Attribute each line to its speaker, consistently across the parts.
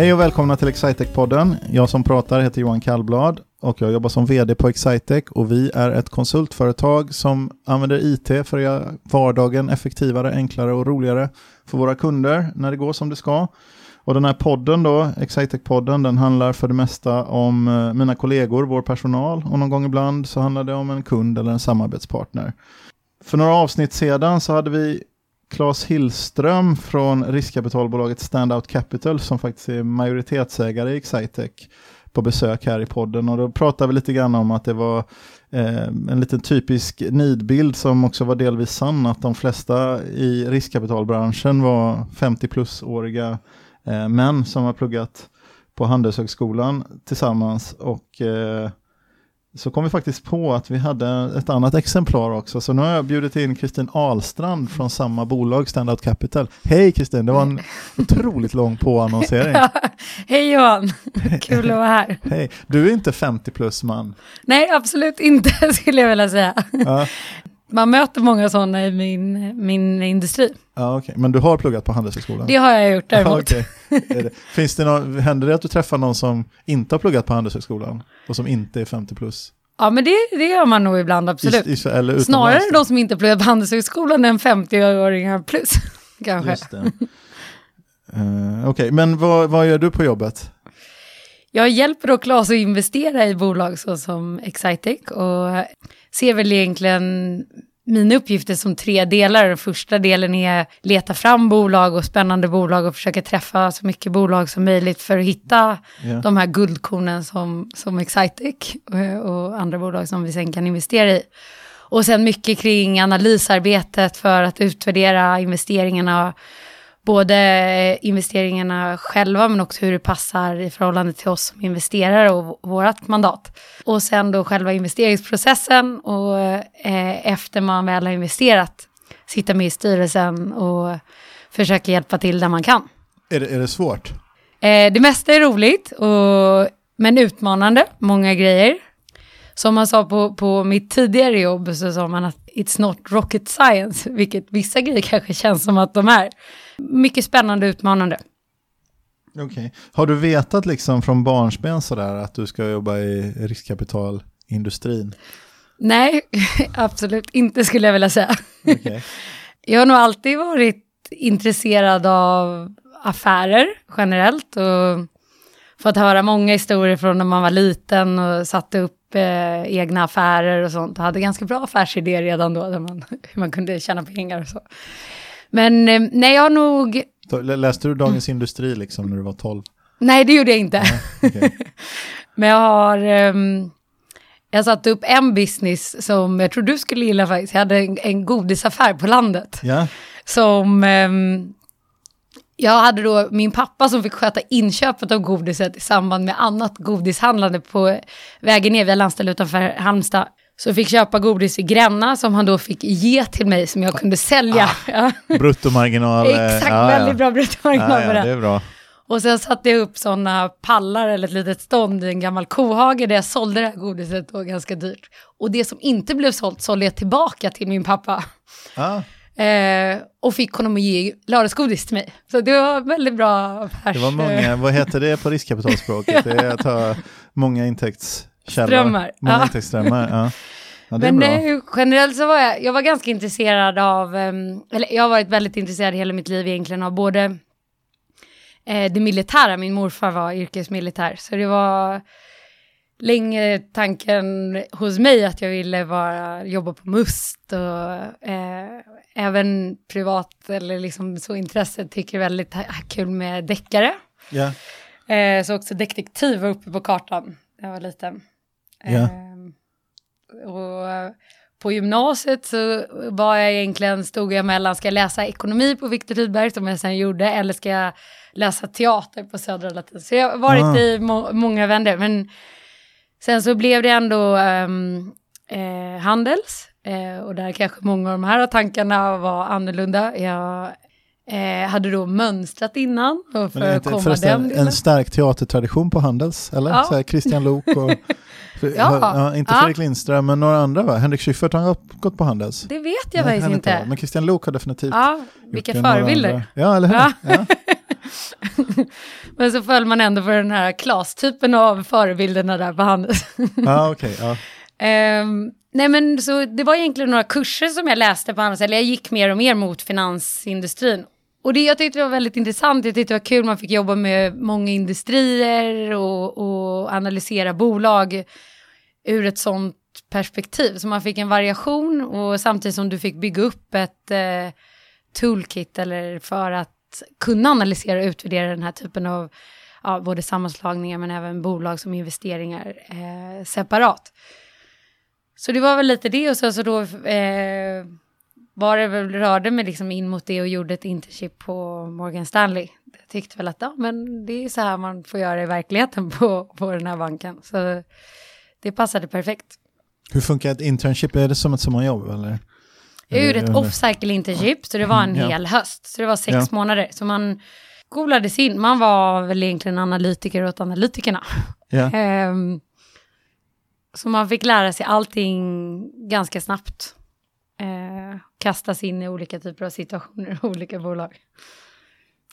Speaker 1: Hej och välkomna till Excitec-podden. Jag som pratar heter Johan Kallblad och jag jobbar som vd på Excitec och vi är ett konsultföretag som använder IT för att göra vardagen effektivare, enklare och roligare för våra kunder när det går som det ska. Och den här podden då, Excitec-podden, den handlar för det mesta om eh, mina kollegor, vår personal och någon gång ibland så handlar det om en kund eller en samarbetspartner. För några avsnitt sedan så hade vi Claes Hillström från riskkapitalbolaget Standout Capital som faktiskt är majoritetsägare i Excitec på besök här i podden. Och då pratade vi lite grann om att det var eh, en liten typisk nidbild som också var delvis sann att de flesta i riskkapitalbranschen var 50 plus-åriga eh, män som har pluggat på Handelshögskolan tillsammans och eh, så kom vi faktiskt på att vi hade ett annat exemplar också. Så nu har jag bjudit in Kristin Ahlstrand från samma bolag, Standout Capital. Hej Kristin, det var en otroligt lång påannonsering. Ja,
Speaker 2: hej Johan, kul att vara här.
Speaker 1: Hej, du är inte 50 plus man.
Speaker 2: Nej, absolut inte skulle jag vilja säga. Ja man möter många sådana i min, min industri.
Speaker 1: Ja, okay. Men du har pluggat på Handelshögskolan?
Speaker 2: Det har jag gjort däremot. Ja,
Speaker 1: okay. finns det någon, händer det att du träffar någon som inte har pluggat på Handelshögskolan och som inte är 50 plus?
Speaker 2: Ja, men det, det gör man nog ibland, absolut. I, i, Snarare de som inte pluggat på Handelshögskolan än 50-åringar plus, kanske. Just
Speaker 1: uh, Okej, okay. men vad, vad gör du på jobbet?
Speaker 2: Jag hjälper då Klas att investera i bolag såsom Excitec och ser väl egentligen mina uppgifter som tre delar. Den första delen är leta fram bolag och spännande bolag och försöka träffa så mycket bolag som möjligt för att hitta yeah. de här guldkornen som, som Excitec och, och andra bolag som vi sen kan investera i. Och sen mycket kring analysarbetet för att utvärdera investeringarna både investeringarna själva men också hur det passar i förhållande till oss som investerare och vårt mandat. Och sen då själva investeringsprocessen och eh, efter man väl har investerat sitta med i styrelsen och försöka hjälpa till där man kan.
Speaker 1: Är det, är det svårt?
Speaker 2: Eh, det mesta är roligt och, men utmanande, många grejer. Som man sa på, på mitt tidigare jobb så sa man att it's not rocket science, vilket vissa grejer kanske känns som att de är. Mycket spännande och utmanande.
Speaker 1: Okej. Okay. Har du vetat liksom från barnsben sådär att du ska jobba i riskkapitalindustrin?
Speaker 2: Nej, absolut inte skulle jag vilja säga. Okay. Jag har nog alltid varit intresserad av affärer generellt och fått höra många historier från när man var liten och satte upp eh, egna affärer och sånt. Jag hade ganska bra affärsidéer redan då, där man, hur man kunde tjäna pengar och så. Men eh, nej, jag har nog...
Speaker 1: Läste du Dagens Industri liksom när du var 12?
Speaker 2: Nej, det gjorde jag inte. Ja, okay. Men jag har... Um, jag satte upp en business som jag tror du skulle gilla faktiskt. Jag hade en, en godisaffär på landet.
Speaker 1: Ja.
Speaker 2: Som um, jag hade då min pappa som fick sköta inköpet av godiset i samband med annat godishandlande på vägen ner via landställe utanför Halmstad. Så fick köpa godis i Gränna som han då fick ge till mig som jag kunde sälja.
Speaker 1: Ah, bruttomarginal. Eh,
Speaker 2: Exakt, ja, väldigt bra bruttomarginal
Speaker 1: ja, ja, det. är bra.
Speaker 2: Och sen satte jag upp sådana pallar eller ett litet stånd i en gammal kohage där jag sålde det här godiset då ganska dyrt. Och det som inte blev sålt sålde jag tillbaka till min pappa. Ah. Eh, och fick honom att ge lördagsgodis till mig. Så det var väldigt bra affärs...
Speaker 1: Det var många, vad heter det på riskkapitalspråket? Det är att ha många intäktskällor. Strömmar. Många ja. ja.
Speaker 2: Men nej, generellt så var jag, jag var ganska intresserad av, um, eller jag har varit väldigt intresserad hela mitt liv egentligen av både eh, det militära, min morfar var yrkesmilitär, så det var länge tanken hos mig att jag ville vara, jobba på MUST och eh, även privat eller liksom så intresset tycker väldigt kul med deckare.
Speaker 1: Yeah.
Speaker 2: Eh, så också detektiv var uppe på kartan när jag var liten.
Speaker 1: Yeah.
Speaker 2: Eh, och på gymnasiet så var jag egentligen, stod jag mellan, ska jag läsa ekonomi på Viktor Rydberg som jag sen gjorde, eller ska jag läsa teater på Södra Latin? Så jag har varit ah. i må många vändor, men Sen så blev det ändå um, eh, Handels eh, och där kanske många av de här tankarna var annorlunda. Jag eh, hade då mönstrat innan och för att komma den
Speaker 1: En stark teatertradition på Handels, eller? Ja. Så här, Christian Lok och... Ja. ja. inte Fredrik ja. Lindström, men några andra va? Henrik Schyffert har gått på Handels.
Speaker 2: Det vet jag faktiskt inte.
Speaker 1: Men Christian Lok har definitivt
Speaker 2: Ja, vilka förebilder.
Speaker 1: Ja, eller hur? Ja.
Speaker 2: Men så föll man ändå för den här klastypen av förebilderna där på Handels.
Speaker 1: Ja, okej. ja.
Speaker 2: Ehm, nej men så det var egentligen några kurser som jag läste på Handels, eller jag gick mer och mer mot finansindustrin. Och det jag tyckte var väldigt intressant, jag tyckte det var kul, man fick jobba med många industrier och, och analysera bolag ur ett sånt perspektiv. Så man fick en variation och samtidigt som du fick bygga upp ett eh, toolkit eller för att kunna analysera och utvärdera den här typen av ja, både sammanslagningar men även bolag som investeringar eh, separat. Så det var väl lite det och så, så då eh, var det väl, rörde mig liksom in mot det och gjorde ett internship på Morgan Stanley. Jag tyckte väl att ja, men det är så här man får göra i verkligheten på, på den här banken. Så det passade perfekt.
Speaker 1: Hur funkar ett internship? Är det som ett sommarjobb eller?
Speaker 2: Jag gjorde ett off-cycle internship, så det var en
Speaker 1: Ja.
Speaker 2: hel höst. Så det var sex
Speaker 1: Ja.
Speaker 2: månader. Så man golades in. Man var väl egentligen analytiker åt analytikerna.
Speaker 1: Ja.
Speaker 2: Ehm, så man fick lära sig allting ganska snabbt. Eh, kastas in i olika typer av situationer och olika bolag.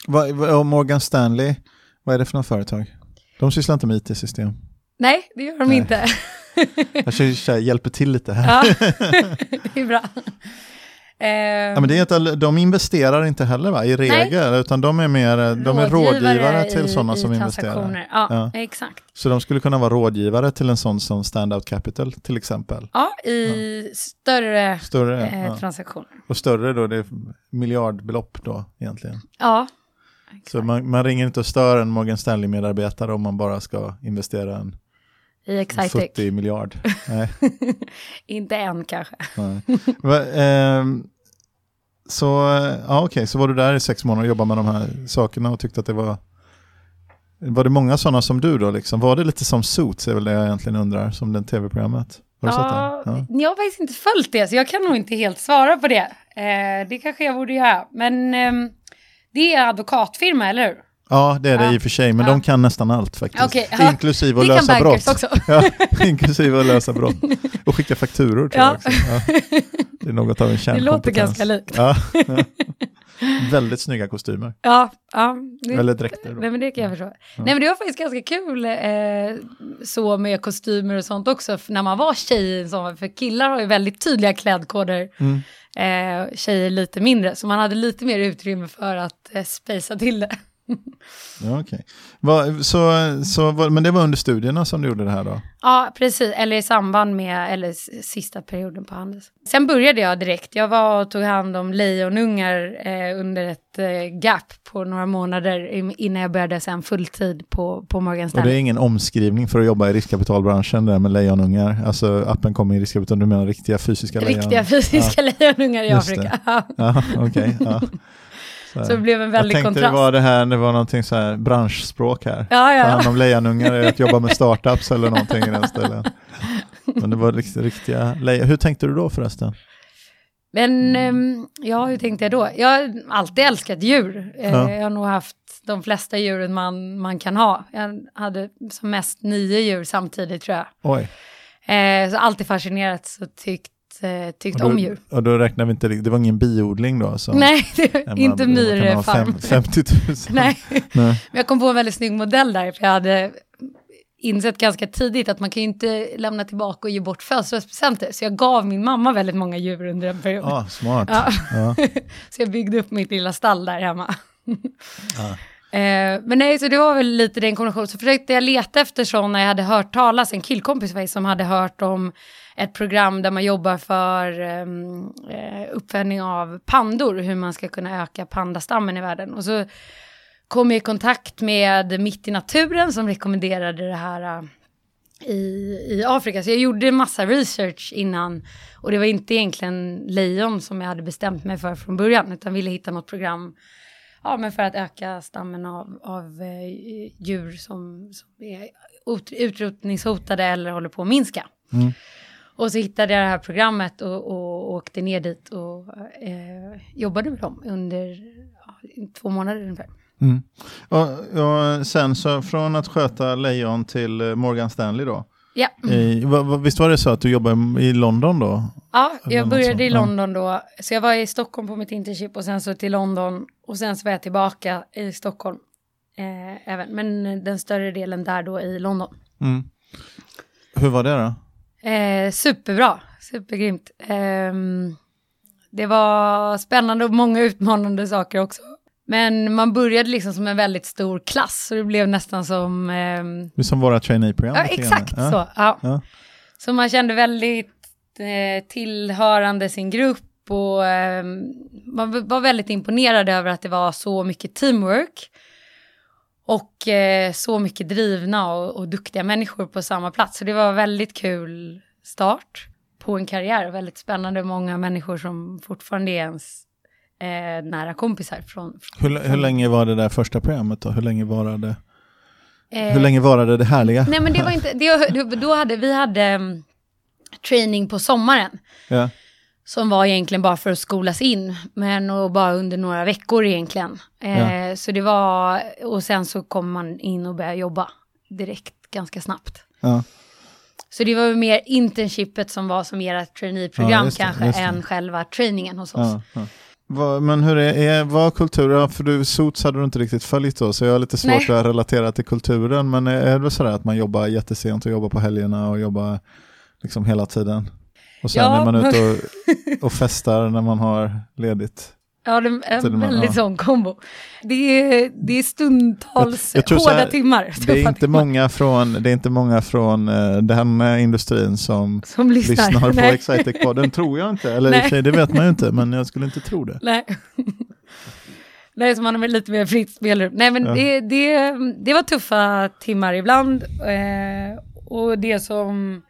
Speaker 1: Vad, Morgan Stanley, vad är det för något företag? De sysslar inte med it-system.
Speaker 2: Nej, det gör de
Speaker 1: Nej.
Speaker 2: inte.
Speaker 1: Jag kör, kör, hjälper till lite här.
Speaker 2: ja, det är bra. Ehm,
Speaker 1: Ja, men det är inte, de investerar inte heller va, i regel, utan de är, mer, de är rådgivare till
Speaker 2: i-
Speaker 1: sådana
Speaker 2: i
Speaker 1: som investerar.
Speaker 2: Ja,
Speaker 1: Ja.
Speaker 2: exakt.
Speaker 1: Så de skulle kunna vara rådgivare till en sån som Standout Capital till exempel.
Speaker 2: Ja, i större
Speaker 1: Större,
Speaker 2: eh,
Speaker 1: ja.
Speaker 2: transaktioner.
Speaker 1: och större då, det är miljardbelopp då egentligen.
Speaker 2: Ja,
Speaker 1: Så man, man ringer inte och stör en Morgan Stanley-medarbetare om man bara ska investera en
Speaker 2: i Excitec.
Speaker 1: 40 miljard. Nej.
Speaker 2: Inte än kanske.
Speaker 1: Ehm, så, ja okej, så var du där i sex månader och jobbade med de här sakerna och tyckte att det var... Var det många sådana som du då liksom? Var det lite som Suits är väl det jag egentligen undrar, som den tv-programmet? Har du sett
Speaker 2: Ja,
Speaker 1: det? Ja.
Speaker 2: Jag har faktiskt inte följt det, så jag kan nog inte helt svara på det. Eh, det kanske jag borde göra. Men ehm, det är advokatfirma, eller hur?
Speaker 1: Ja, det är det
Speaker 2: Ja.
Speaker 1: i och för sig, men
Speaker 2: Ja.
Speaker 1: de kan nästan allt faktiskt.
Speaker 2: Okej, ja.
Speaker 1: Inklusive att
Speaker 2: Det
Speaker 1: lösa brott.
Speaker 2: också.
Speaker 1: Ja, inklusive att lösa brott. Och skicka fakturor tror
Speaker 2: Ja.
Speaker 1: jag också. Ja. Det är något av en
Speaker 2: Det
Speaker 1: kärnkompetens.
Speaker 2: låter ganska likt.
Speaker 1: Ja, ja. Väldigt snygga kostymer.
Speaker 2: Ja, ja. Det,
Speaker 1: Eller dräkter då.
Speaker 2: Nej, men det kan jag förstå. Nej, men det var faktiskt ganska kul eh, så med kostymer och sånt också, när man var tjej sån, för killar har ju väldigt tydliga klädkoder,
Speaker 1: Mm.
Speaker 2: eh, tjejer lite mindre, så man hade lite mer utrymme för att eh, spacea till det.
Speaker 1: Ja, okej. Va, så, så, vad- men det var under studierna som du gjorde det här då?
Speaker 2: Ja, precis. Eller i samband med, eller sista perioden på Handels. Sen började jag direkt. Jag var och tog hand om lejonungar eh, under ett eh, gap på några månader innan jag började sen fulltid på, på Morgan
Speaker 1: Och det
Speaker 2: Stanley.
Speaker 1: är ingen omskrivning för att jobba i riskkapitalbranschen där med lejonungar? Alltså appen kommer i riskkapital, du menar riktiga fysiska lejon?
Speaker 2: Riktiga fysiska lejonungar i
Speaker 1: Just
Speaker 2: Afrika. Ja.
Speaker 1: Ja, okej. ja. Så,
Speaker 2: det blev en
Speaker 1: jag
Speaker 2: väldig
Speaker 1: tänkte
Speaker 2: kontrast.
Speaker 1: det var det här, det var någonting så här branschspråk här.
Speaker 2: Ja,
Speaker 1: Ta
Speaker 2: ja.
Speaker 1: hand om lejonungar är att jobba med startups eller någonting i den stilen. Men det var rikt, riktiga lejon. Hur tänkte du då förresten?
Speaker 2: Men ehm, ja, hur tänkte jag då? Jag har alltid älskat djur. Eh,
Speaker 1: Ja.
Speaker 2: Jag har nog haft de flesta djuren man, man kan ha. Jag hade som mest nio djur samtidigt tror jag.
Speaker 1: Oj.
Speaker 2: Eh, så alltid fascinerats och tyckt, eh, tyckt
Speaker 1: Och
Speaker 2: om
Speaker 1: då,
Speaker 2: djur.
Speaker 1: och då räknar vi inte, det var ingen biodling då? Som,
Speaker 2: Nej,
Speaker 1: menar,
Speaker 2: inte myrfarm.
Speaker 1: fem- 50 000.
Speaker 2: Nej,
Speaker 1: Nej.
Speaker 2: men jag kom på en väldigt snygg modell där. För jag hade insett ganska tidigt att man kan ju inte lämna tillbaka och ge bort födelsedagspresenter. Så jag gav min mamma väldigt många djur under en period.
Speaker 1: Ah, smart.
Speaker 2: Ja.
Speaker 1: Ja.
Speaker 2: Så jag byggde upp mitt lilla stall där hemma.
Speaker 1: Ja.
Speaker 2: Eh, men nej, så det var väl lite den kombinationen. Så försökte jag leta efter sådana jag hade hört talas, en killkompis faktiskt, som hade hört om ett program där man jobbar för ehm, eh, uppfödning av pandor, hur man ska kunna öka pandastammen i världen. Och så kom jag i kontakt med Mitt i naturen som rekommenderade det här eh, i, i Afrika. Så jag gjorde massa research innan. Och det var inte egentligen lejon som jag hade bestämt mig för från början, utan ville hitta något program ja, men för att öka stammen av, av eh, djur som, som är ut- utrotningshotade eller håller på att minska.
Speaker 1: Mm.
Speaker 2: Och så hittade jag det här programmet och, och, och åkte ner dit och eh, jobbade med dem under ja, två månader ungefär.
Speaker 1: Mm. Och, och sen så från att sköta lejon till eh, Morgan Stanley då.
Speaker 2: Ja,
Speaker 1: va, visst var det så att du jobbade i London då?
Speaker 2: ja jag började i. London då. Så jag var i Stockholm på mitt internship och sen så till London och sen så var jag tillbaka i Stockholm eh, även, men den större delen där då i London.
Speaker 1: Mm. Hur var det då?
Speaker 2: Eh, superbra, supergrymt. Eh, det var spännande och många utmanande saker också. Men man började liksom som en väldigt stor klass, så det blev nästan som... Eh,
Speaker 1: som våra trainee-program.
Speaker 2: Ja, exakt ja. så. Ja. ja. Så man kände väldigt eh, tillhörande sin grupp och eh, man var väldigt imponerad över att det var så mycket teamwork. Och eh, så mycket drivna och, och, duktiga människor på samma plats. Så det var väldigt kul start på en karriär. Väldigt spännande, många människor som fortfarande är ens eh, nära kompisar. Från,
Speaker 1: från hur, hur, länge var det där första programmet då? Hur länge varade, eh, hur länge varade det härliga?
Speaker 2: Nej men det var inte, det, då hade, vi hade um, training på sommaren.
Speaker 1: Ja.
Speaker 2: Som var egentligen bara för att skolas in, men och bara under några veckor egentligen. Eh, ja. Så det var, och sen så kom man in och började jobba direkt, ganska snabbt.
Speaker 1: Ja.
Speaker 2: Så det var mer internshipet som var som ert traineeprogram ja, kanske, än själva trainingen hos oss.
Speaker 1: Va, men hur är, är vad kulturen, för du Sots hade du inte riktigt följt då, så jag har lite svårt Nej. att relatera till kulturen, men är, är det sådär att man jobbar jättesent och jobbar på helgerna och jobbar liksom hela tiden? Och sen ja. är man ute och, och festar när man har ledigt.
Speaker 2: Ja, det är en väldigt ja. sån kombo. Det är, det är stundtals jag, jag hårda här,
Speaker 1: timmar. Det är, inte många från, det är inte många från uh, den industrin som, som lyssnar, lyssnar på Excitec-podden, tror jag inte. Eller Nej. det vet man ju inte, men jag skulle inte tro det.
Speaker 2: Nej. Nej, så man har lite mer fritt spelrum. Nej, men ja. det, det, det var tuffa timmar ibland. Eh, och det som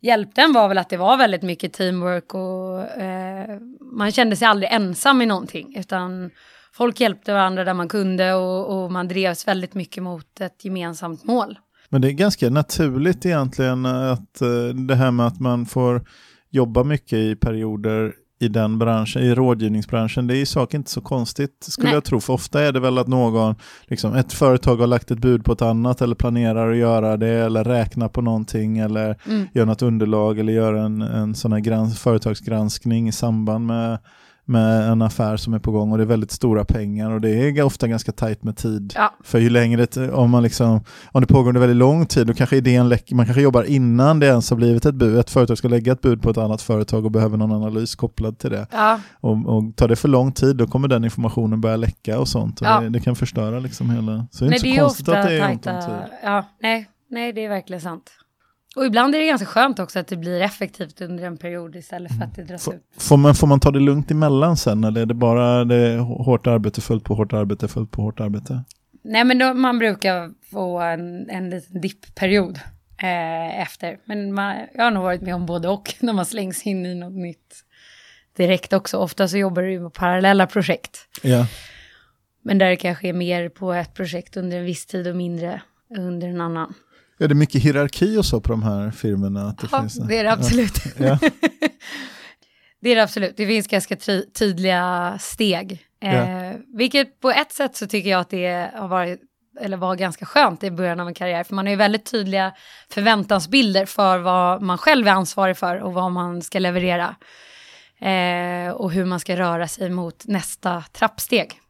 Speaker 2: hjälpte en var väl att det var väldigt mycket teamwork och eh, man kände sig aldrig ensam i någonting utan folk hjälpte varandra där man kunde och, och man drevs väldigt mycket mot ett gemensamt mål.
Speaker 1: Men det är ganska naturligt egentligen att eh, det här med att man får jobba mycket i perioder i den branschen, i rådgivningsbranschen, det är i sak inte så konstigt skulle Nej. jag tro. För ofta är det väl att någon, liksom, ett företag har lagt ett bud på ett annat eller planerar att göra det eller räknar på någonting eller mm. gör något underlag eller gör en, en sån här grans, företagsgranskning i samband med med en affär som är på gång och det är väldigt stora pengar och det är ofta ganska tajt med tid.
Speaker 2: Ja.
Speaker 1: För ju längre, om, man liksom, om det pågår under väldigt lång tid, då kanske idén läcker, man kanske jobbar innan det ens har blivit ett bud. Ett företag ska lägga ett bud på ett annat företag och behöver någon analys kopplad till det.
Speaker 2: Ja.
Speaker 1: Och, och tar det för lång tid, då kommer den informationen börja läcka och sånt. Och ja. det, det, kan förstöra liksom hela... Så det är nej, inte så konstigt att det är tajta, ont om tid.
Speaker 2: Ja, nej, nej, det är verkligen sant. Och ibland är det ganska skönt också att det blir effektivt under en period istället för att det dras ut.
Speaker 1: Får man, får man ta det lugnt emellan sen eller är det bara det hårt arbete fullt på hårt arbete fullt på hårt arbete?
Speaker 2: Nej men då, man brukar få en, en liten dippperiod eh, efter. Men man, jag har nog varit med om både och när man slängs in i något nytt direkt också. Ofta så jobbar du med parallella projekt.
Speaker 1: Ja.
Speaker 2: Men där det kanske är mer på ett projekt under en viss tid och mindre under en annan.
Speaker 1: Är det mycket hierarki och så på de här firmorna? Att
Speaker 2: det ja, finns det är det absolut. Ja. det är det absolut. Det finns ganska tydliga steg. Eh, vilket på ett sätt så tycker jag att det har varit eller var ganska skönt i början av en karriär. För man har ju väldigt tydliga förväntansbilder för vad man själv är ansvarig för och vad man ska leverera. Eh, och hur man ska röra sig mot nästa trappsteg.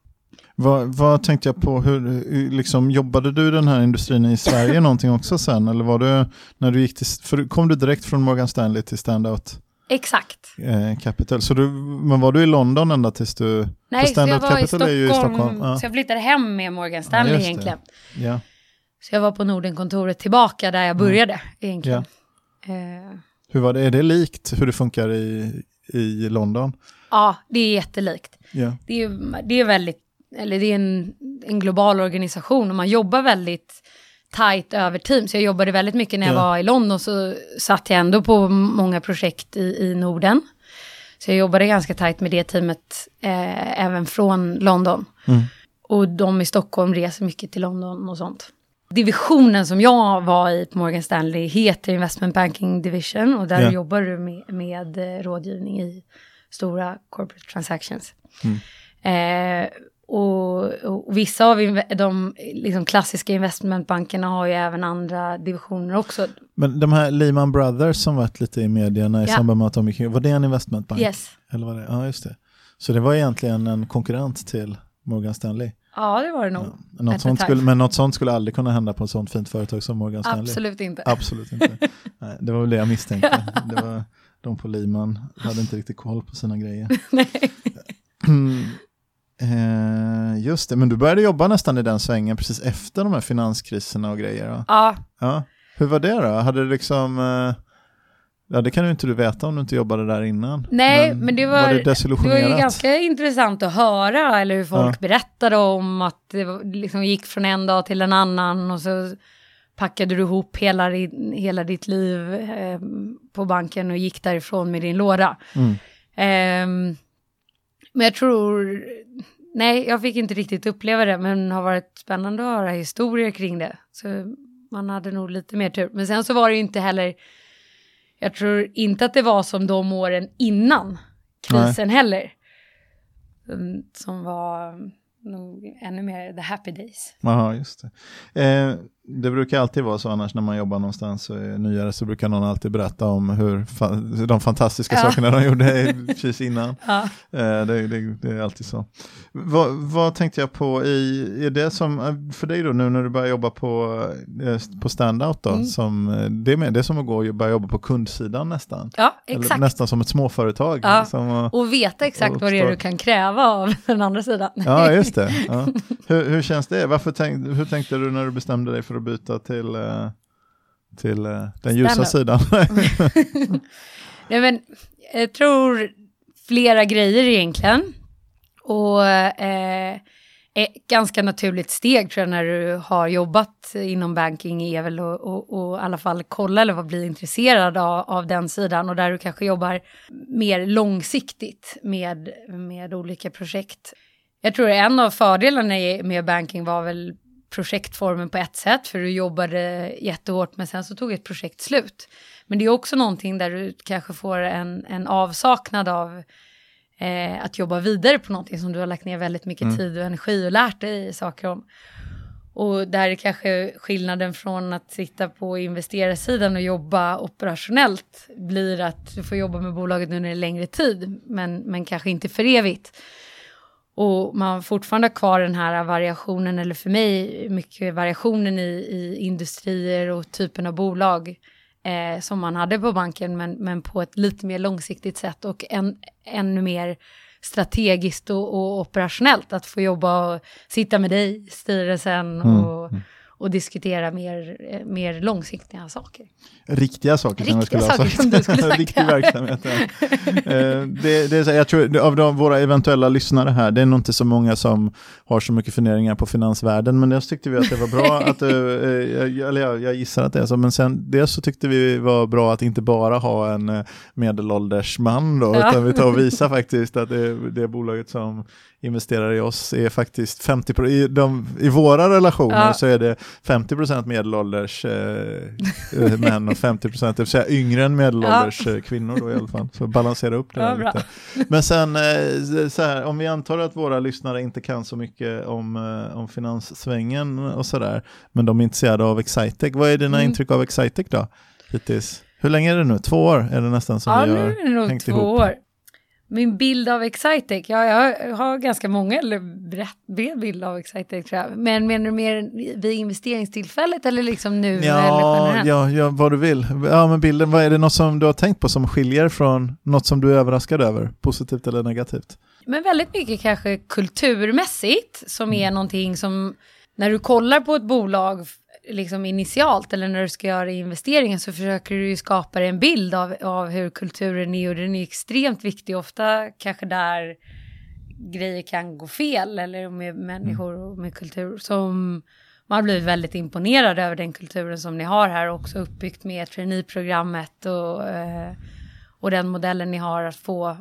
Speaker 1: Vad, vad, tänkte jag på, hur, liksom, jobbade du i den här industrin i Sverige någonting också sen? Eller var du, när du gick till, för kom du direkt från Morgan Stanley till Standout?
Speaker 2: Exakt.
Speaker 1: Eh, Capital. Så du, men var du i London ända tills du...
Speaker 2: Nej, så jag var Capital i Stockholm, i Stockholm. Ja. så jag flyttade hem med Morgan Stanley ja, egentligen.
Speaker 1: Ja.
Speaker 2: Så jag var på Nordenkontoret tillbaka där jag började mm. egentligen. Ja.
Speaker 1: Eh. Hur var det, är det likt hur det funkar i, i London?
Speaker 2: Ja, det är jättelikt.
Speaker 1: Ja.
Speaker 2: Det, är, det är väldigt eller det är en, en global organisation och man jobbar väldigt tajt över team. Så jag jobbade väldigt mycket när jag ja. var i London så satt jag ändå på många projekt i, i Norden. Så jag jobbade ganska tajt med det teamet eh, även från London.
Speaker 1: Mm.
Speaker 2: Och de i Stockholm reser mycket till London och sånt. Divisionen som jag var i på Morgan Stanley heter Investment Banking Division och där ja. jobbar du med, med eh, rådgivning i stora corporate transactions.
Speaker 1: Mm.
Speaker 2: Eh, och, och, vissa av de liksom klassiska investmentbankerna har ju även andra divisioner också.
Speaker 1: Men de här Lehman Brothers som varit lite i medierna i ja. samband med att de gick var det en investmentbank?
Speaker 2: Yes.
Speaker 1: Eller var det? Ja, just det. Så det var egentligen en konkurrent till Morgan Stanley?
Speaker 2: Ja, det var det nog.
Speaker 1: Ja, något sånt skulle, men något sånt skulle aldrig kunna hända på ett sånt fint företag som Morgan Stanley.
Speaker 2: Absolut inte.
Speaker 1: Absolut inte. Nej, det var väl det jag misstänkte. Det var, de på Lehman hade inte riktigt koll på sina grejer.
Speaker 2: Nej.
Speaker 1: Mm, eh, just det, men du började jobba nästan i den svängen precis efter de här finanskriserna och grejer. Va?
Speaker 2: Ja.
Speaker 1: ja. Hur var det då? Hade det liksom... Eh, Ja, det kan ju inte du veta om du inte jobbade där innan.
Speaker 2: Nej, men, men det, var,
Speaker 1: var det,
Speaker 2: det, var ju ganska intressant att höra, eller hur folk ja. berättade om att det liksom gick från en dag till en annan och så packade du ihop hela, hela ditt liv eh, på banken och gick därifrån med din låda. Mm. Eh, men jag tror, nej, jag fick inte riktigt uppleva det, men det har varit spännande att höra historier kring det. Så man hade nog lite mer tur. Men sen så var det ju inte heller jag tror inte att det var som de åren innan krisen Nej. heller. Mm, som var nog ännu mer the happy days.
Speaker 1: Jaha, just det. Eh, det brukar alltid vara så annars när man jobbar någonstans och är nyare så brukar någon alltid berätta om hur fa de fantastiska ja. sakerna de gjorde precis innan. Ja. Eh, det, det, det, är alltid så. Va, vad tänkte jag på i, är det som, för dig då nu när du börjar jobba på, eh, på standout då, mm. som, eh, det, är med, det är som att gå och börja jobba på kundsidan nästan.
Speaker 2: Ja, exakt. Eller
Speaker 1: nästan som ett småföretag.
Speaker 2: Ja.
Speaker 1: Som,
Speaker 2: och veta exakt och vad det är du kan kräva av den andra sidan.
Speaker 1: Ja, just det. Ja. Hur, hur känns det? Varför tänk, hur tänkte du när du bestämde dig för att byta till, eh, till eh, den ljusa sidan?
Speaker 2: Nej, men, jag tror flera grejer egentligen. Och eh, ett ganska naturligt steg tror jag när du har jobbat inom banking är väl att i alla fall kolla eller bli intresserad av, av den sidan och där du kanske jobbar mer långsiktigt med, med olika projekt. Jag tror en av fördelarna med banking var väl projektformen på ett sätt, för du jobbade jättehårt, men sen så tog ett projekt slut. Men det är också någonting där du kanske får en, en avsaknad av eh, att jobba vidare på någonting som du har lagt ner väldigt mycket mm. tid och energi och lärt dig saker om. Och där är kanske skillnaden från att sitta på investerarsidan och jobba operationellt blir att du får jobba med bolaget under en längre tid, men, men kanske inte för evigt och man fortfarande har kvar den här variationen, eller för mig mycket variationen i, i industrier och typen av bolag eh, som man hade på banken, men, men på ett lite mer långsiktigt sätt och en, ännu mer strategiskt och, och operationellt. Att få jobba och sitta med dig i styrelsen mm. och mm och diskutera mer, eh, mer långsiktiga saker.
Speaker 1: Riktiga saker
Speaker 2: Riktiga
Speaker 1: som
Speaker 2: jag skulle
Speaker 1: ha sagt. Riktig verksamhet. Eh, det, det är så, jag tror, av de, våra eventuella lyssnare här, det är nog inte så många som har så mycket funderingar på finansvärlden, men dels tyckte vi att det var bra att, eh, eller jag, jag gissar att det är så, men sen dels så tyckte vi var bra att inte bara ha en medelålders man då, ja. utan vi tar och visar faktiskt att det är det bolaget som investerar i oss är faktiskt 50 i, de, i våra relationer ja. så är det 50 medelålders eh, eh, män och 50 det vill säga yngre än medelålders ja. Eh, kvinnor då i alla fall. Så balansera upp det ja, lite. Men sen eh, så här, om vi antar att våra lyssnare inte kan så mycket om, eh, om finanssvängen och sådär, men de är intresserade av Excitec. Vad är dina mm. intryck av Excitec då? Hittills? Hur länge är det nu? Två år är det nästan som
Speaker 2: ja,
Speaker 1: vi
Speaker 2: har hängt ihop? Ja, nu är det nog två ihop. år. Min bild av Excitec, ja jag har ganska många, eller bred bild av Excitec tror jag. Men menar du mer vid investeringstillfället eller liksom nu?
Speaker 1: Ja, eller ja, ja, vad du vill. Ja, men bilden, vad är det något som du har tänkt på som skiljer från något som du är överraskad över, positivt eller negativt?
Speaker 2: Men väldigt mycket kanske kulturmässigt, som är mm. någonting som, när du kollar på ett bolag liksom initialt eller när du ska göra investeringen så försöker du ju skapa en bild av, av hur kulturen är och den är extremt viktig, ofta kanske där grejer kan gå fel eller med människor och med kultur som man blivit väldigt imponerad över den kulturen som ni har här. Också uppbyggt med traineeprogrammet och, eh, och den modellen ni har att få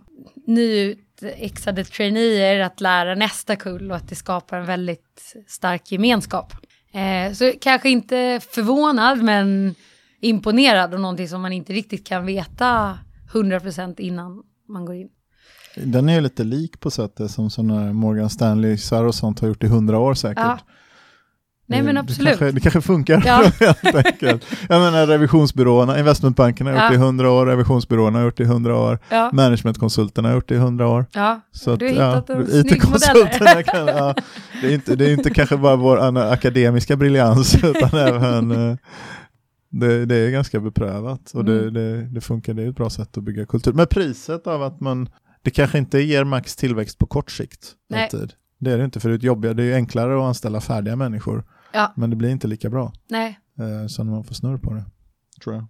Speaker 2: nyutexade traineer att lära nästa kull och att det skapar en väldigt stark gemenskap. Eh, så kanske inte förvånad men imponerad och någonting som man inte riktigt kan veta 100% innan man går in.
Speaker 1: Den är ju lite lik på sättet som sådana Morgan Stanley och sånt har gjort i hundra år säkert. Ja.
Speaker 2: Nej, men
Speaker 1: Det-
Speaker 2: absolut.
Speaker 1: Det kanske, det kanske funkar
Speaker 2: Ja.
Speaker 1: helt enkelt. Jag menar revisionsbyråerna, investmentbankerna har gjort
Speaker 2: Ja.
Speaker 1: det i 100 år, revisionsbyråerna har gjort det i 100 år,
Speaker 2: Ja,
Speaker 1: managementkonsulterna har gjort det i 100 år.
Speaker 2: ja.
Speaker 1: Så
Speaker 2: Du har
Speaker 1: att,
Speaker 2: hittat en
Speaker 1: du-
Speaker 2: snygg
Speaker 1: IT-konsulterna kan, ja, det, är inte, det är inte kanske bara vår akademiska briljans utan även eh, det, det är ganska beprövat och det,
Speaker 2: Mm.
Speaker 1: det, det funkar, det är ett bra sätt att bygga kultur. Men priset av att man, det kanske inte ger max tillväxt på kort sikt
Speaker 2: Nej.
Speaker 1: alltid. Det är det inte, för det är ett jobbigare, det är ju enklare att anställa färdiga människor.
Speaker 2: Ja.
Speaker 1: Men det blir inte lika bra
Speaker 2: Nej,
Speaker 1: eh, så när man får snurr på det, tror jag.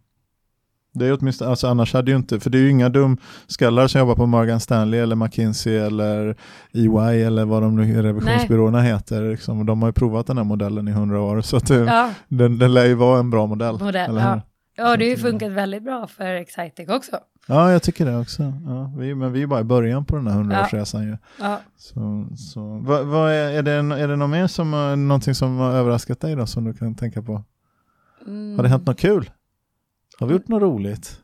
Speaker 1: Det är åtminstone, alltså annars hade ju inte, för det är ju inga dumskallar som jobbar på Morgan Stanley eller McKinsey eller EY eller vad de nu revisionsbyråerna heter. Liksom. De har ju provat den här modellen i hundra år så att det,
Speaker 2: ja,
Speaker 1: den, den lär ju vara en bra modell.
Speaker 2: modell. Ja. ja, det har ju funkat väldigt bra för Excitec också.
Speaker 1: Ja, jag tycker det också. Ja, vi, men vi är bara i början på den här hundraårsresan ju.
Speaker 2: Ja.
Speaker 1: Så, så, vad, vad är, är, det, är det något mer som, har- någonting som har överraskat dig då som du kan tänka på?
Speaker 2: Mm.
Speaker 1: Har det hänt något kul? Har vi gjort något roligt?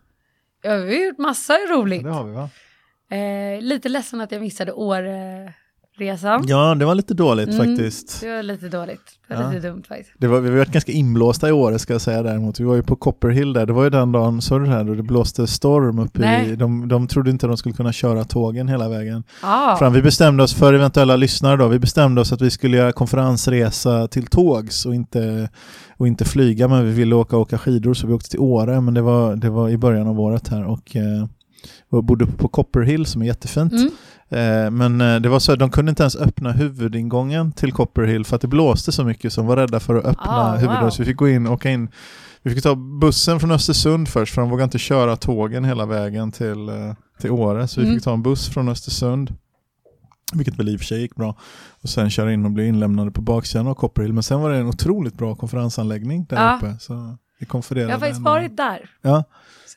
Speaker 2: Ja, vi har gjort massa
Speaker 1: Ja,
Speaker 2: roligt.
Speaker 1: det har vi va?
Speaker 2: Eh, lite ledsen att jag missade Åreresan.
Speaker 1: Ja, det var lite dåligt
Speaker 2: Mm.
Speaker 1: faktiskt.
Speaker 2: Det var lite dåligt. Det var
Speaker 1: Ja.
Speaker 2: lite dumt faktiskt.
Speaker 1: Det var, vi varit ganska inblåsta i år ska jag säga däremot. Vi var ju på Copperhill där, det var ju den dagen, såg du det här, då det blåste storm upp i, de, de trodde inte de skulle kunna köra tågen hela vägen
Speaker 2: Ja,
Speaker 1: fram. Vi bestämde oss för eventuella lyssnare då, vi bestämde oss att vi skulle göra konferensresa till tågs och inte, och inte flyga, men vi ville åka och åka skidor så vi åkte till Åre, men det var, det var i början av året här och eh, bodde på Copperhill som är jättefint.
Speaker 2: mm.
Speaker 1: Eh, men eh, det var så de kunde inte ens öppna huvudingången till Copperhill för att det blåste så mycket så de var rädda för att öppna
Speaker 2: Ah, wow.
Speaker 1: huvudingången. Så vi fick gå in och åka in. Vi fick ta bussen från Östersund först för de vågade inte köra tågen hela vägen till, eh, till Åre. Så vi
Speaker 2: Mm.
Speaker 1: fick ta en buss från Östersund. Vilket väl i och för sig gick bra. Och sen köra in och bli inlämnade på baksidan av Copperhill. Men sen var det en otroligt bra konferensanläggning där
Speaker 2: Ja.
Speaker 1: uppe. Så vi konfererade.
Speaker 2: jag har faktiskt varit där.
Speaker 1: Ja,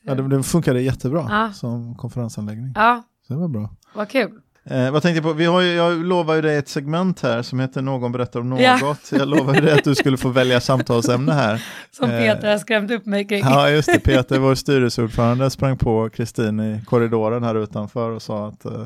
Speaker 1: ja det, det funkade jättebra
Speaker 2: Ja.
Speaker 1: som konferensanläggning.
Speaker 2: ja,
Speaker 1: Så det var bra.
Speaker 2: Vad kul.
Speaker 1: Eh, vad tänkte jag på? Vi har ju, jag lovar ju dig ett segment här som heter Någon berättar om något.
Speaker 2: Ja.
Speaker 1: Jag lovar ju dig att du skulle få välja samtalsämne här.
Speaker 2: Som
Speaker 1: Eh,
Speaker 2: Peter har skrämt upp mig kring.
Speaker 1: Ja, just det. Peter, vår styrelseordförande, sprang på Kristin i korridoren här utanför och sa att eh,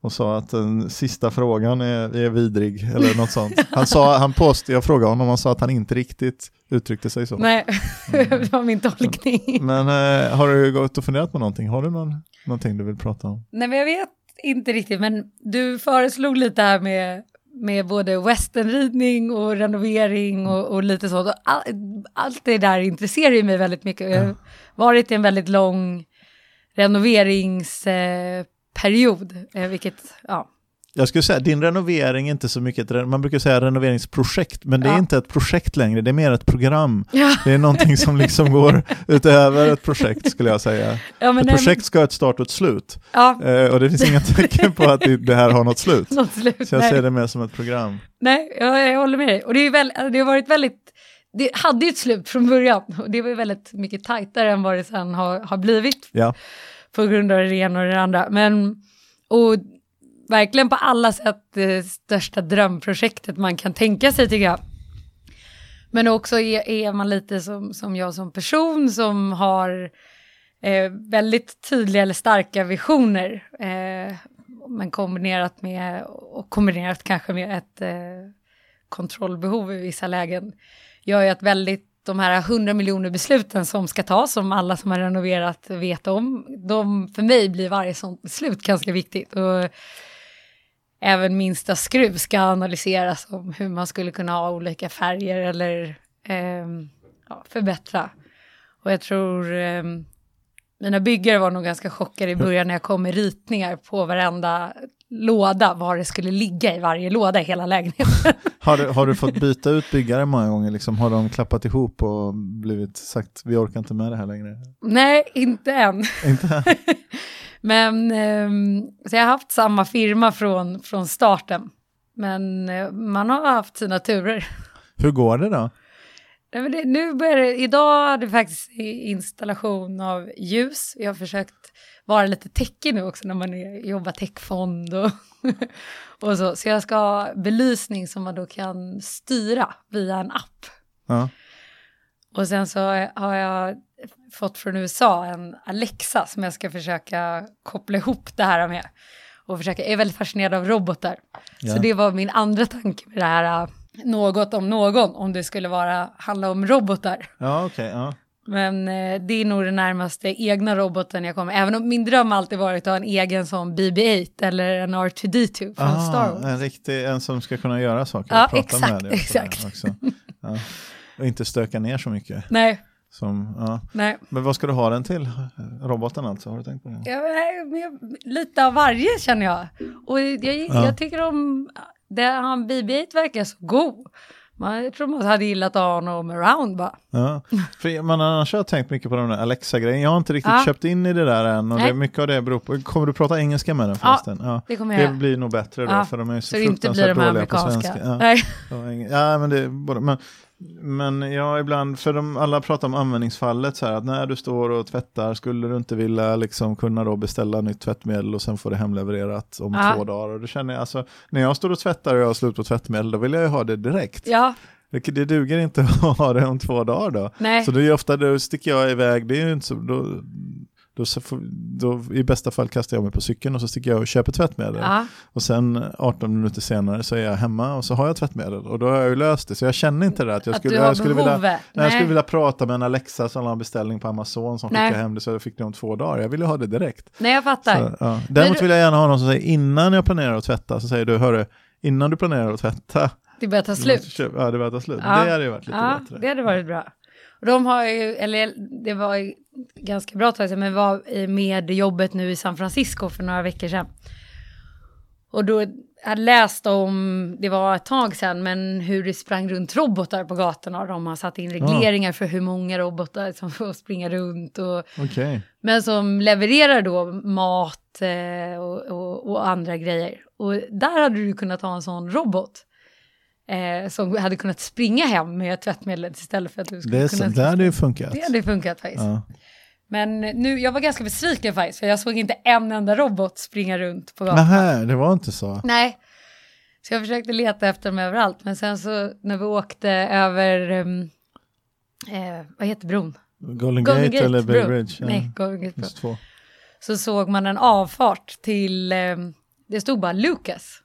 Speaker 1: och sa att den sista frågan är, är vidrig eller något sånt. Han sa, han påstod, jag frågade honom, han sa att han inte riktigt uttryckte sig så.
Speaker 2: Nej, det var min tolkning.
Speaker 1: Men eh, har du gått och funderat på någonting? Har du någon, någonting du vill prata om?
Speaker 2: Nej, men jag vet inte riktigt, men du föreslog lite här med, med både westernridning och renovering och, och lite sånt. All, allt det där intresserar ju mig väldigt mycket. Jag har varit i en väldigt lång renoveringsperiod, period, eh, vilket, ja.
Speaker 1: Jag skulle säga, din renovering är inte så mycket man brukar säga renoveringsprojekt, men det är
Speaker 2: Ja.
Speaker 1: inte ett projekt längre, det är mer ett program.
Speaker 2: Ja,
Speaker 1: Det är någonting som liksom går utöver ett projekt skulle jag säga.
Speaker 2: ja, men,
Speaker 1: Ett
Speaker 2: nej,
Speaker 1: projekt ska ha ett start och ett slut.
Speaker 2: ja,
Speaker 1: Eh, och det finns inga tecken på att det, här har något slut.
Speaker 2: något slut.
Speaker 1: Så jag
Speaker 2: nej.
Speaker 1: ser det mer som ett program.
Speaker 2: Nej, jag, jag håller med dig. Och det, är väl, alltså, det har varit väldigt, det hade ju ett slut från början och det var ju väldigt mycket tajtare än vad det sen har, har blivit
Speaker 1: Ja.
Speaker 2: på grund av det ena och det andra. Men, och verkligen på alla sätt det största drömprojektet man kan tänka sig tycker jag. Men också är, är man lite som, som jag som person som har eh, väldigt tydliga eller starka visioner. Eh, men kombinerat med, och kombinerat kanske med ett eh, kontrollbehov i vissa lägen, gör ju att väldigt de här 100 miljoner besluten som ska tas, som alla som har renoverat vet om, de, för mig blir varje sånt beslut ganska viktigt. Och även minsta skruv ska analyseras om hur man skulle kunna ha olika färger eller ehm, ja, förbättra. Och jag tror ehm, mina byggare var nog ganska chockade i början när jag kom med ritningar på varenda låda, var det skulle ligga i varje låda i hela lägenheten.
Speaker 1: Har, du, har du fått byta ut byggare många gånger? Liksom? Har de klappat ihop och blivit sagt vi orkar inte med det här längre?
Speaker 2: Nej, inte än.
Speaker 1: Inte?
Speaker 2: Men ehm, så jag har haft samma firma från, från starten. Men eh, man har haft sina turer.
Speaker 1: Hur går det då?
Speaker 2: Det, nu börjar idag hade vi faktiskt installation av ljus. Jag har försökt vara lite techig nu också när man är, jobbar techfond och, och så. Så jag ska ha belysning som man då kan styra via en app.
Speaker 1: Ja.
Speaker 2: Och sen så har jag fått från USA en Alexa som jag ska försöka koppla ihop det här med. Och försöka, jag är väldigt fascinerad av robotar.
Speaker 1: Ja.
Speaker 2: Så det var min andra tanke med det här äh, något om någon om det skulle vara, handla om robotar.
Speaker 1: Ja, okej. ja.
Speaker 2: Men eh, det är nog den närmaste egna roboten jag kommer. Även om min dröm alltid varit att ha en egen som BB-8 eller en R2D2 från
Speaker 1: Ah,
Speaker 2: Star Wars.
Speaker 1: en riktig, en som ska kunna göra saker
Speaker 2: Ja,
Speaker 1: och prata
Speaker 2: exakt,
Speaker 1: med dig.
Speaker 2: exakt.
Speaker 1: Också. Ja. Och inte stöka ner så mycket.
Speaker 2: Nej,
Speaker 1: Som, ja.
Speaker 2: nej.
Speaker 1: Men vad ska du ha den till? Roboten alltså, har du tänkt på det?
Speaker 2: Jag, jag, lite av varje känner jag. Och jag,
Speaker 1: Ja.
Speaker 2: jag tycker om, det, han BB-8 verkar så god. Man, jag tror man hade gillat att ha honom around bara.
Speaker 1: Ja. För man annars har jag tänkt mycket på de där Alexa-grejen. Jag har inte riktigt
Speaker 2: Ja.
Speaker 1: köpt in i det där än. Och det, mycket av det beror på. Kommer du prata engelska med den förresten? Ja.
Speaker 2: Det kommer jag
Speaker 1: Det blir nog bättre då,
Speaker 2: Ja,
Speaker 1: för de är ju så,
Speaker 2: Så
Speaker 1: fruktansvärt dåliga på svenska. Ja.
Speaker 2: Nej.
Speaker 1: Ja, Ja, men det både, men, men ja, ibland, för de, alla pratar om användningsfallet så här att när du står och tvättar skulle du inte vilja liksom kunna då beställa nytt tvättmedel och sen få det hemlevererat om
Speaker 2: Ja.
Speaker 1: två dagar. Och då känner jag alltså, när jag står och tvättar och jag har slut på tvättmedel, då vill jag ju ha det direkt.
Speaker 2: Ja,
Speaker 1: Det, det duger inte att ha det om två dagar då.
Speaker 2: nej.
Speaker 1: Så det är ofta, då sticker jag iväg, det är ju inte så, då, då, då, i bästa fall kastar jag mig på cykeln och så sticker jag och köper tvättmedel.
Speaker 2: Ja,
Speaker 1: Och sen 18 minuter senare så är jag hemma och så har jag tvättmedel och då har jag ju löst det. Så jag känner inte det att jag
Speaker 2: att
Speaker 1: skulle, jag skulle, vilja, nej, jag skulle vilja prata med en Alexa som har en beställning på Amazon som
Speaker 2: Nej.
Speaker 1: skickar hem det så jag fick det om två dagar. Jag vill ju ha det direkt.
Speaker 2: Nej, jag fattar.
Speaker 1: Så, ja. Däremot
Speaker 2: du-
Speaker 1: vill jag gärna ha någon som säger innan jag planerar att tvätta så säger du, hörru, innan du planerar att tvätta,
Speaker 2: Det börjar ta slut.
Speaker 1: Ja det börjar ta slut.
Speaker 2: Ja.
Speaker 1: Det hade ju varit lite
Speaker 2: Ja,
Speaker 1: bättre.
Speaker 2: det hade varit bra. Och de har ju, eller det var ganska bra tag sedan, men var med jobbet nu i San Francisco för några veckor sedan. Och då hade jag läst om, det var ett tag sedan, men hur det sprang runt robotar på gatorna. De har satt in regleringar för hur många robotar som får springa runt. Och,
Speaker 1: Okej.
Speaker 2: men som levererar då mat eh, och, och, och andra grejer. Och där hade du kunnat ha en sån robot. Eh, som hade kunnat springa hem med tvättmedlet istället för att du skulle
Speaker 1: Det, är
Speaker 2: kunna...
Speaker 1: så- det hade ju funkat.
Speaker 2: Det hade funkat faktiskt.
Speaker 1: Ja.
Speaker 2: Men nu, jag var ganska besviken faktiskt, för jag såg inte en enda robot springa runt på gatan.
Speaker 1: Nähä, det var inte så.
Speaker 2: Nej. Så jag försökte leta efter dem överallt, men sen så när vi åkte över, ehm, eh, vad heter bron?
Speaker 1: Golden,
Speaker 2: Golden
Speaker 1: Gate, eller Bay. Bridge? Ja.
Speaker 2: Nej, Golden Gate bro. Så såg man en avfart till, ehm, det stod bara Lucas.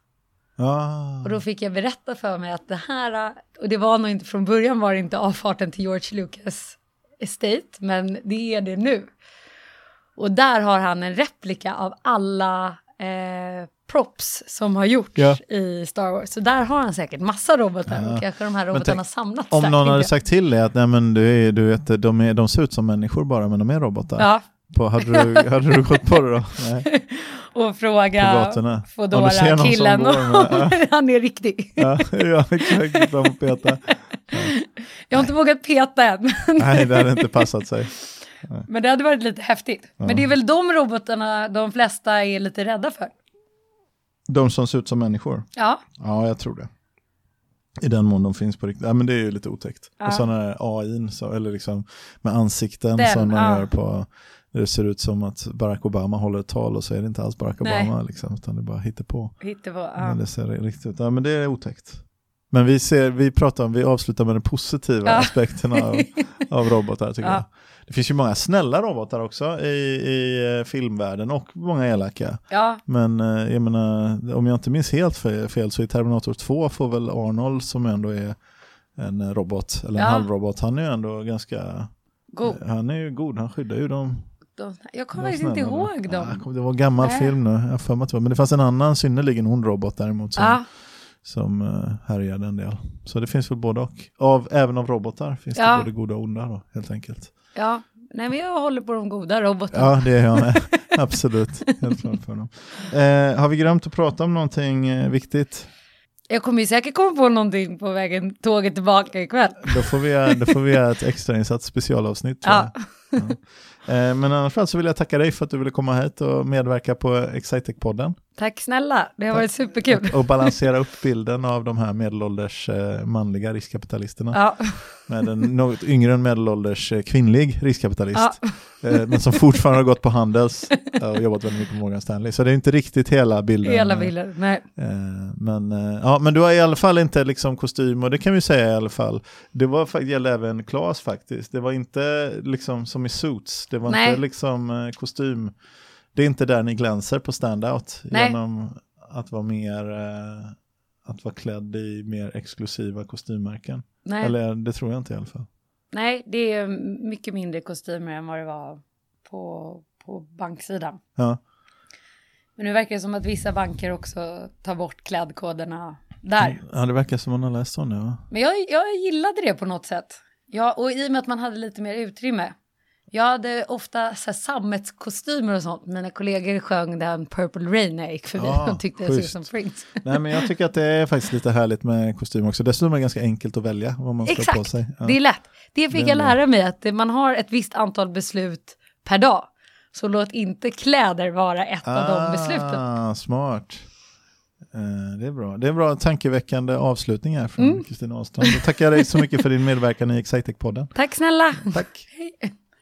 Speaker 1: Ah.
Speaker 2: Och då fick jag berätta för mig att det här, och det var nog inte från början var det inte avfarten till George Lucas Estate, men det är det nu. Och där har han en replika av alla eh, props som har gjorts
Speaker 1: Ja.
Speaker 2: i Star Wars. Så där har han säkert massa robotar
Speaker 1: Ja.
Speaker 2: kanske de här robotarna samlats
Speaker 1: Om
Speaker 2: där,
Speaker 1: någon hade
Speaker 2: jag.
Speaker 1: sagt till dig att nej, men du, är, du vet, de, är, de ser ut som människor bara men de är robotar.
Speaker 2: Ja,
Speaker 1: På, hade, du, hade du gått på det då? Nej,
Speaker 2: och fråga
Speaker 1: gatorna. Om med-
Speaker 2: han är riktig.
Speaker 1: Ja, ja exakt. Fram och peta.
Speaker 2: Jag har inte vågat peta än.
Speaker 1: Nej, det hade inte passat sig.
Speaker 2: Men det hade varit lite häftigt. Men det är väl de robotarna de flesta är lite rädda för.
Speaker 1: De som ser ut som människor.
Speaker 2: Ja,
Speaker 1: Ja, jag tror det. I den mån de finns på riktigt. Ja, men det är ju lite otäckt.
Speaker 2: Ja.
Speaker 1: Och sådana AI, så, eller liksom med ansikten
Speaker 2: Den,
Speaker 1: som man
Speaker 2: ja.
Speaker 1: gör på, det ser ut som att Barack Obama håller ett tal och så är det inte alls Barack
Speaker 2: Nej.
Speaker 1: Obama, liksom, utan det är bara hittepå.
Speaker 2: hittepå. Ja.
Speaker 1: Men det ser riktigt ut. Ja, men det är otäckt. Men vi, ser, vi pratar om, vi avslutar med den positiva
Speaker 2: Ja.
Speaker 1: aspekten av, av robotar tycker
Speaker 2: Ja.
Speaker 1: jag. Det finns ju många snälla robotar också i, i eh, filmvärlden och många elaka.
Speaker 2: ja,
Speaker 1: Men eh, jag menar, om jag inte minns helt fe- fel så i Terminator 2 får väl Arnold som ändå är en eh, robot, eller en halvrobot, han är ju ändå ganska,
Speaker 2: god.
Speaker 1: han är ju god, han skyddar ju dem.
Speaker 2: De, jag kommer faktiskt inte ihåg dem.
Speaker 1: kommer- det var en gammal
Speaker 2: Nej.
Speaker 1: film nu, jag för mig men det fanns en annan synnerligen ond robot däremot som,
Speaker 2: Ja,
Speaker 1: som uh, härjade en del. Så det finns väl både och. Av, även av robotar finns
Speaker 2: Ja.
Speaker 1: det både goda och onda då, helt enkelt.
Speaker 2: ja. Nej, men jag håller på de goda robotarna.
Speaker 1: Ja, det är jag med. Absolut. Helt klart för dem. Eh, har vi glömt att prata om någonting eh, viktigt?
Speaker 2: Jag kommer ju säkert komma på någonting på vägen tåget tillbaka ikväll.
Speaker 1: Då får vi göra, då får vi göra ett extrainsatt specialavsnitt.
Speaker 2: Ja.
Speaker 1: Ja. Eh, men i alla fall så vill jag tacka dig för att du ville komma hit och medverka på Excitec-podden.
Speaker 2: Tack snälla, det har varit superkul.
Speaker 1: Och balansera upp bilden av de här medelålders eh, manliga riskkapitalisterna.
Speaker 2: Ja,
Speaker 1: Med en något yngre än medelålders eh, kvinnlig riskkapitalist.
Speaker 2: ja,
Speaker 1: Eh, men som fortfarande har gått på Handels och jobbat väldigt mycket på Morgan Stanley. Så det är inte riktigt hela bilden.
Speaker 2: hela bilden. Nej.
Speaker 1: Men, ja, men du har i alla fall inte liksom kostym och det kan vi säga i alla fall. Det var, gällde även Claes faktiskt. Det var inte liksom som i Suits. Det var
Speaker 2: Nej.
Speaker 1: inte liksom kostym. Det är inte där ni glänser på standout
Speaker 2: Nej.
Speaker 1: genom att vara mer, eh, att vara klädd i mer exklusiva kostymmärken.
Speaker 2: Nej.
Speaker 1: Eller det tror jag inte i alla fall.
Speaker 2: Nej, det är mycket mindre kostymer än vad det var på, på banksidan.
Speaker 1: Ja.
Speaker 2: Men nu verkar det som att vissa banker också tar bort klädkoderna där.
Speaker 1: Ja, det verkar som man har läst om det. Va?
Speaker 2: Men jag, jag gillade det på något sätt. Ja, och i och med att man hade lite mer utrymme. Jag hade ofta så här, sammetskostymer och sånt. Mina kollegor sjöng den Purple Rain när jag gick förbi.
Speaker 1: Ja,
Speaker 2: De tyckte jag såg ut
Speaker 1: schysst.
Speaker 2: som Prince.
Speaker 1: Nej, men jag tycker att det är faktiskt lite härligt med kostym också. Dessutom är det ganska enkelt att välja vad man ska ha på
Speaker 2: Exakt,
Speaker 1: sig. Ja.
Speaker 2: det är lätt. Det fick
Speaker 1: Det
Speaker 2: jag lära mig att man har ett visst antal beslut per dag. Så låt inte kläder vara ett av de besluten.
Speaker 1: Ah, smart. Eh, det är bra. Det är en bra tankeväckande avslutning här från
Speaker 2: Mm.
Speaker 1: Kristina Ahlstrand. Jag tackar dig så mycket för din medverkan i Excitec-podden.
Speaker 2: Tack snälla.
Speaker 1: Tack.
Speaker 2: Hej.